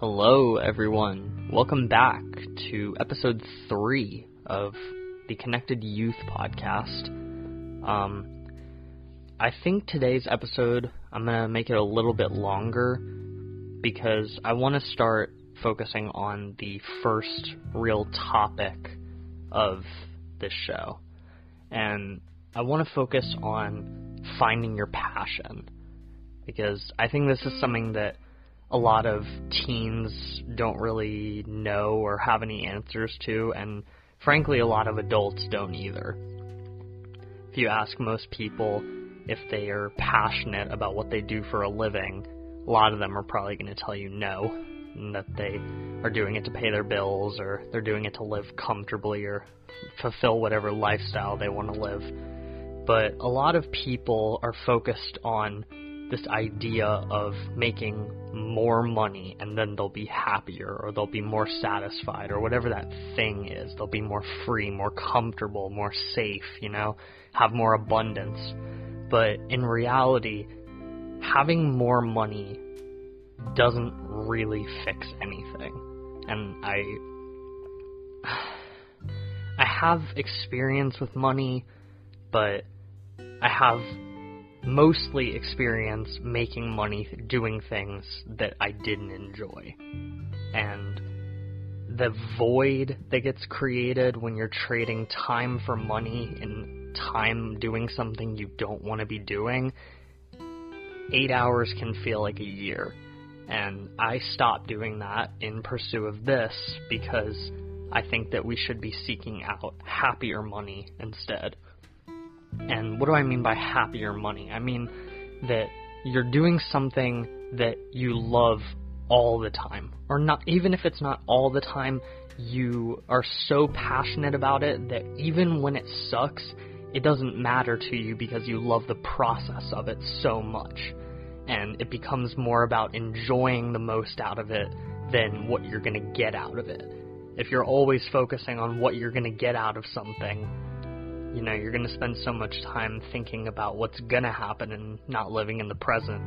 Hello, everyone. Welcome back to episode three of the Connected Youth podcast. Um, I think today's episode, I'm going to make it a little bit longer because I want to start focusing on the first real topic of this show. And I want to focus on finding your passion because I think this is something that a lot of teens don't really know or have any answers to, and frankly, a lot of adults don't either. If you ask most people if they are passionate about what they do for a living, a lot of them are probably going to tell you no, and that they are doing it to pay their bills, or they're doing it to live comfortably, or fulfill whatever lifestyle they want to live. But a lot of people are focused on this idea of making more money and then they'll be happier or they'll be more satisfied or whatever that thing is. They'll be more free, more comfortable, more safe, you know, have more abundance. But in reality, having more money doesn't really fix anything. And I I have experience with money, but I have mostly experience making money doing things that I didn't enjoy. And the void that gets created when you're trading time for money and time doing something you don't want to be doing, eight hours can feel like a year. And I stopped doing that in pursuit of this because I think that we should be seeking out happier money instead. And what do I mean by happier money? I mean that you're doing something that you love all the time. Or not even if it's not all the time, you are so passionate about it that even when it sucks, it doesn't matter to you because you love the process of it so much. And it becomes more about enjoying the most out of it than what you're going to get out of it. If you're always focusing on what you're going to get out of something, you know, you're going to spend so much time thinking about what's going to happen and not living in the present.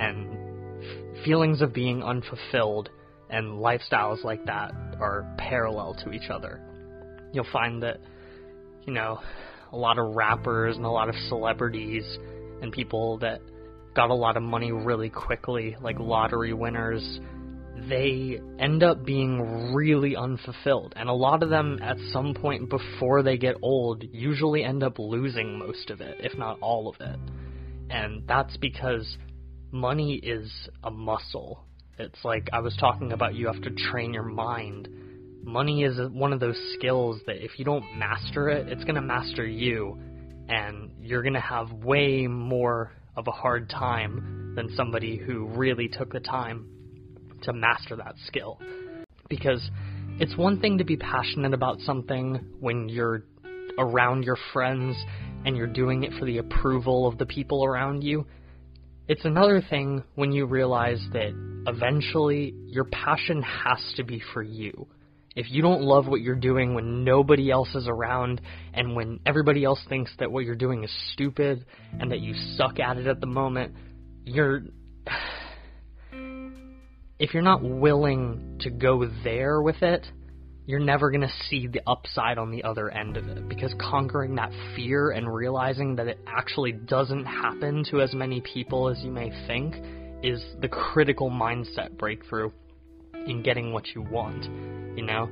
And f- feelings of being unfulfilled and lifestyles like that are parallel to each other. You'll find that, you know, a lot of rappers and a lot of celebrities and people that got a lot of money really quickly, like lottery winners, they end up being really unfulfilled. And a lot of them, at some point before they get old, usually end up losing most of it, if not all of it. And that's because money is a muscle. It's like I was talking about, you have to train your mind. Money is one of those skills that if you don't master it, it's going to master you. And you're going to have way more of a hard time than somebody who really took the time to master that skill. Because it's one thing to be passionate about something when you're around your friends and you're doing it for the approval of the people around you. It's another thing when you realize that eventually your passion has to be for you. If you don't love what you're doing when nobody else is around and when everybody else thinks that what you're doing is stupid and that you suck at it at the moment, you're if you're not willing to go there with it, you're never going to see the upside on the other end of it because conquering that fear and realizing that it actually doesn't happen to as many people as you may think is the critical mindset breakthrough in getting what you want, you know?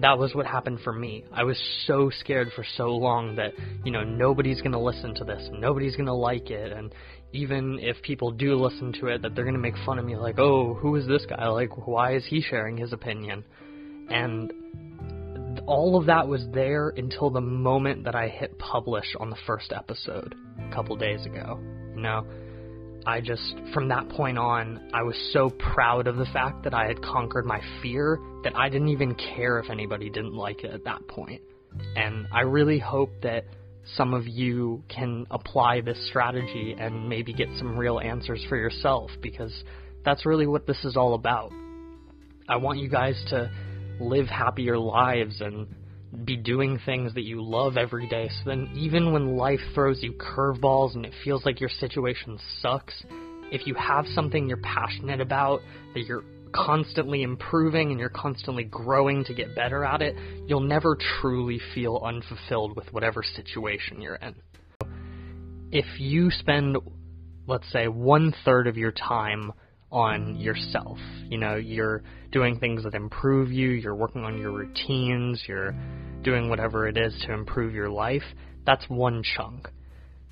That was what happened for me. I was so scared for so long that, you know, nobody's going to listen to this, nobody's going to like it, and even if people do listen to it, that they're going to make fun of me, like, oh, who is this guy? Like, why is he sharing his opinion? And all of that was there until the moment that I hit publish on the first episode a couple days ago. You know, I just, from that point on, I was so proud of the fact that I had conquered my fear that I didn't even care if anybody didn't like it at that point. And I really hope that some of you can apply this strategy and maybe get some real answers for yourself because that's really what this is all about. I want you guys to live happier lives and be doing things that you love every day so then even when life throws you curveballs and it feels like your situation sucks, if you have something you're passionate about that you're constantly improving and you're constantly growing to get better at it, you'll never truly feel unfulfilled with whatever situation you're in. If you spend, let's say, one third of your time on yourself, you know, you're doing things that improve you, you're working on your routines, you're doing whatever it is to improve your life, that's one chunk.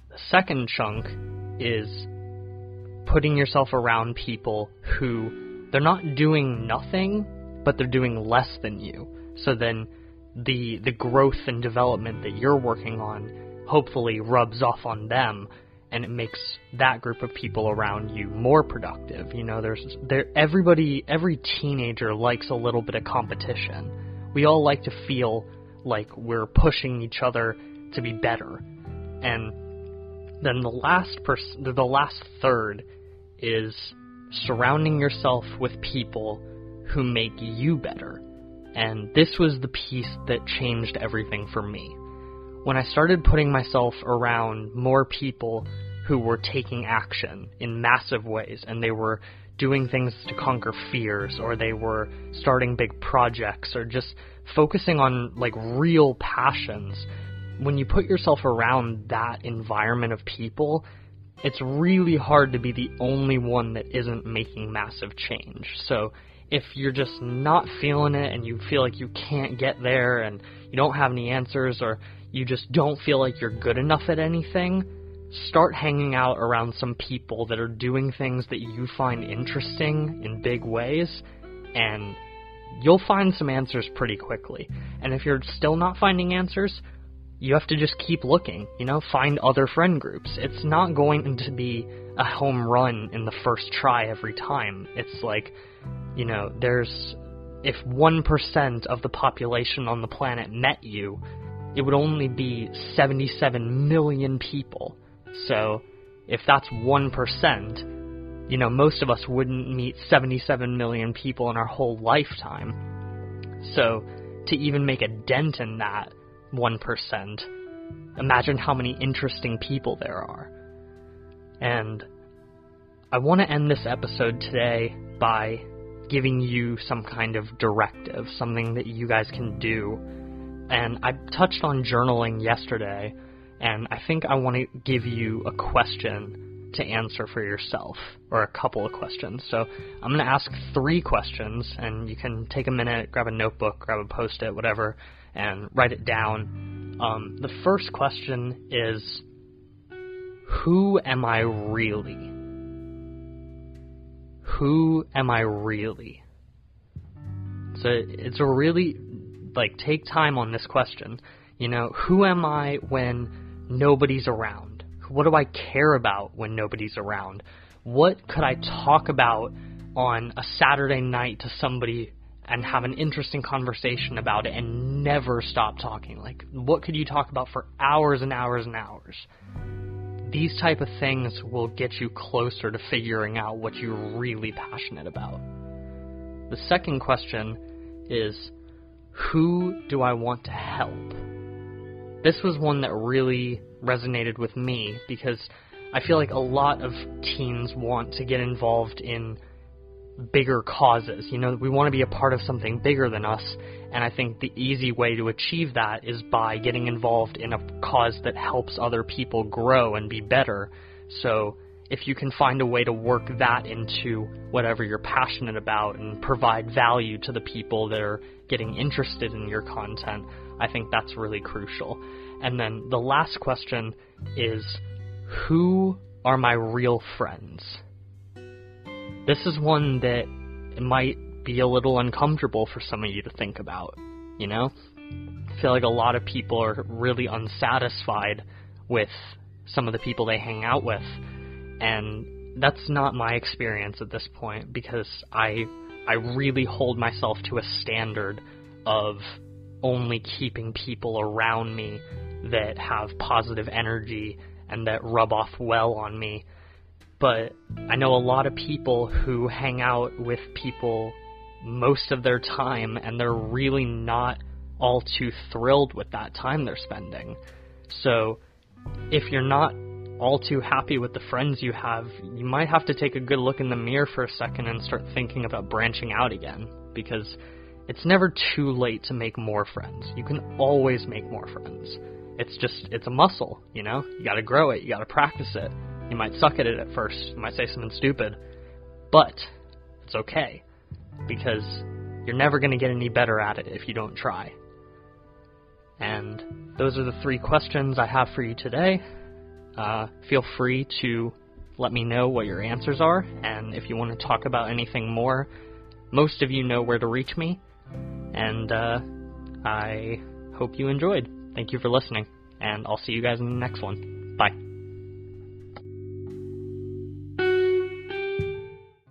The second chunk is putting yourself around people who they're not doing nothing, but they're doing less than you. So then the the growth and development that you're working on hopefully rubs off on them and it makes that group of people around you more productive. You know, there's there everybody every teenager likes a little bit of competition. We all like to feel like we're pushing each other to be better. And then the last pers- the last third is surrounding yourself with people who make you better. And this was the piece that changed everything for me. When I started putting myself around more people who were taking action in massive ways and they were doing things to conquer fears or they were starting big projects or just focusing on like real passions when you put yourself around that environment of people it's really hard to be the only one that isn't making massive change. So if you're just not feeling it and you feel like you can't get there and you don't have any answers or you just don't feel like you're good enough at anything, start hanging out around some people that are doing things that you find interesting in big ways and you'll find some answers pretty quickly. And if you're still not finding answers, you have to just keep looking, you know, find other friend groups. It's not going to be a home run in the first try every time. It's like, you know, there's if 1% of the population on the planet met you, it would only be 77 million people. So, if that's 1%, you know, most of us wouldn't meet 77 million people in our whole lifetime. So, to even make a dent in that, 1%. Imagine how many interesting people there are. And I want to end this episode today by giving you some kind of directive, something that you guys can do. And I touched on journaling yesterday, and I think I want to give you a question to answer for yourself, or a couple of questions. So I'm going to ask three questions, and you can take a minute, grab a notebook, grab a post it, whatever, and write it down. Um, the first question is Who am I really? Who am I really? So it's a really, like, take time on this question. You know, who am I when nobody's around? What do I care about when nobody's around? What could I talk about on a Saturday night to somebody and have an interesting conversation about it and never stop talking. Like, what could you talk about for hours and hours and hours? These type of things will get you closer to figuring out what you're really passionate about. The second question is, who do I want to help? This was one that really resonated with me because I feel like a lot of teens want to get involved in bigger causes. You know, we want to be a part of something bigger than us, and I think the easy way to achieve that is by getting involved in a cause that helps other people grow and be better. So, if you can find a way to work that into whatever you're passionate about and provide value to the people that are getting interested in your content, I think that's really crucial. And then the last question is who are my real friends? This is one that might be a little uncomfortable for some of you to think about, you know? I feel like a lot of people are really unsatisfied with some of the people they hang out with. And that's not my experience at this point because I I really hold myself to a standard of only keeping people around me that have positive energy and that rub off well on me but I know a lot of people who hang out with people most of their time and they're really not all too thrilled with that time they're spending. So if you're not all too happy with the friends you have, you might have to take a good look in the mirror for a second and start thinking about branching out again. Because it's never too late to make more friends. You can always make more friends. It's just, it's a muscle, you know? You gotta grow it, you gotta practice it. You might suck at it at first, you might say something stupid, but it's okay. Because you're never gonna get any better at it if you don't try. And those are the three questions I have for you today. Uh, feel free to let me know what your answers are, and if you want to talk about anything more, most of you know where to reach me. And uh, I hope you enjoyed. Thank you for listening, and I'll see you guys in the next one.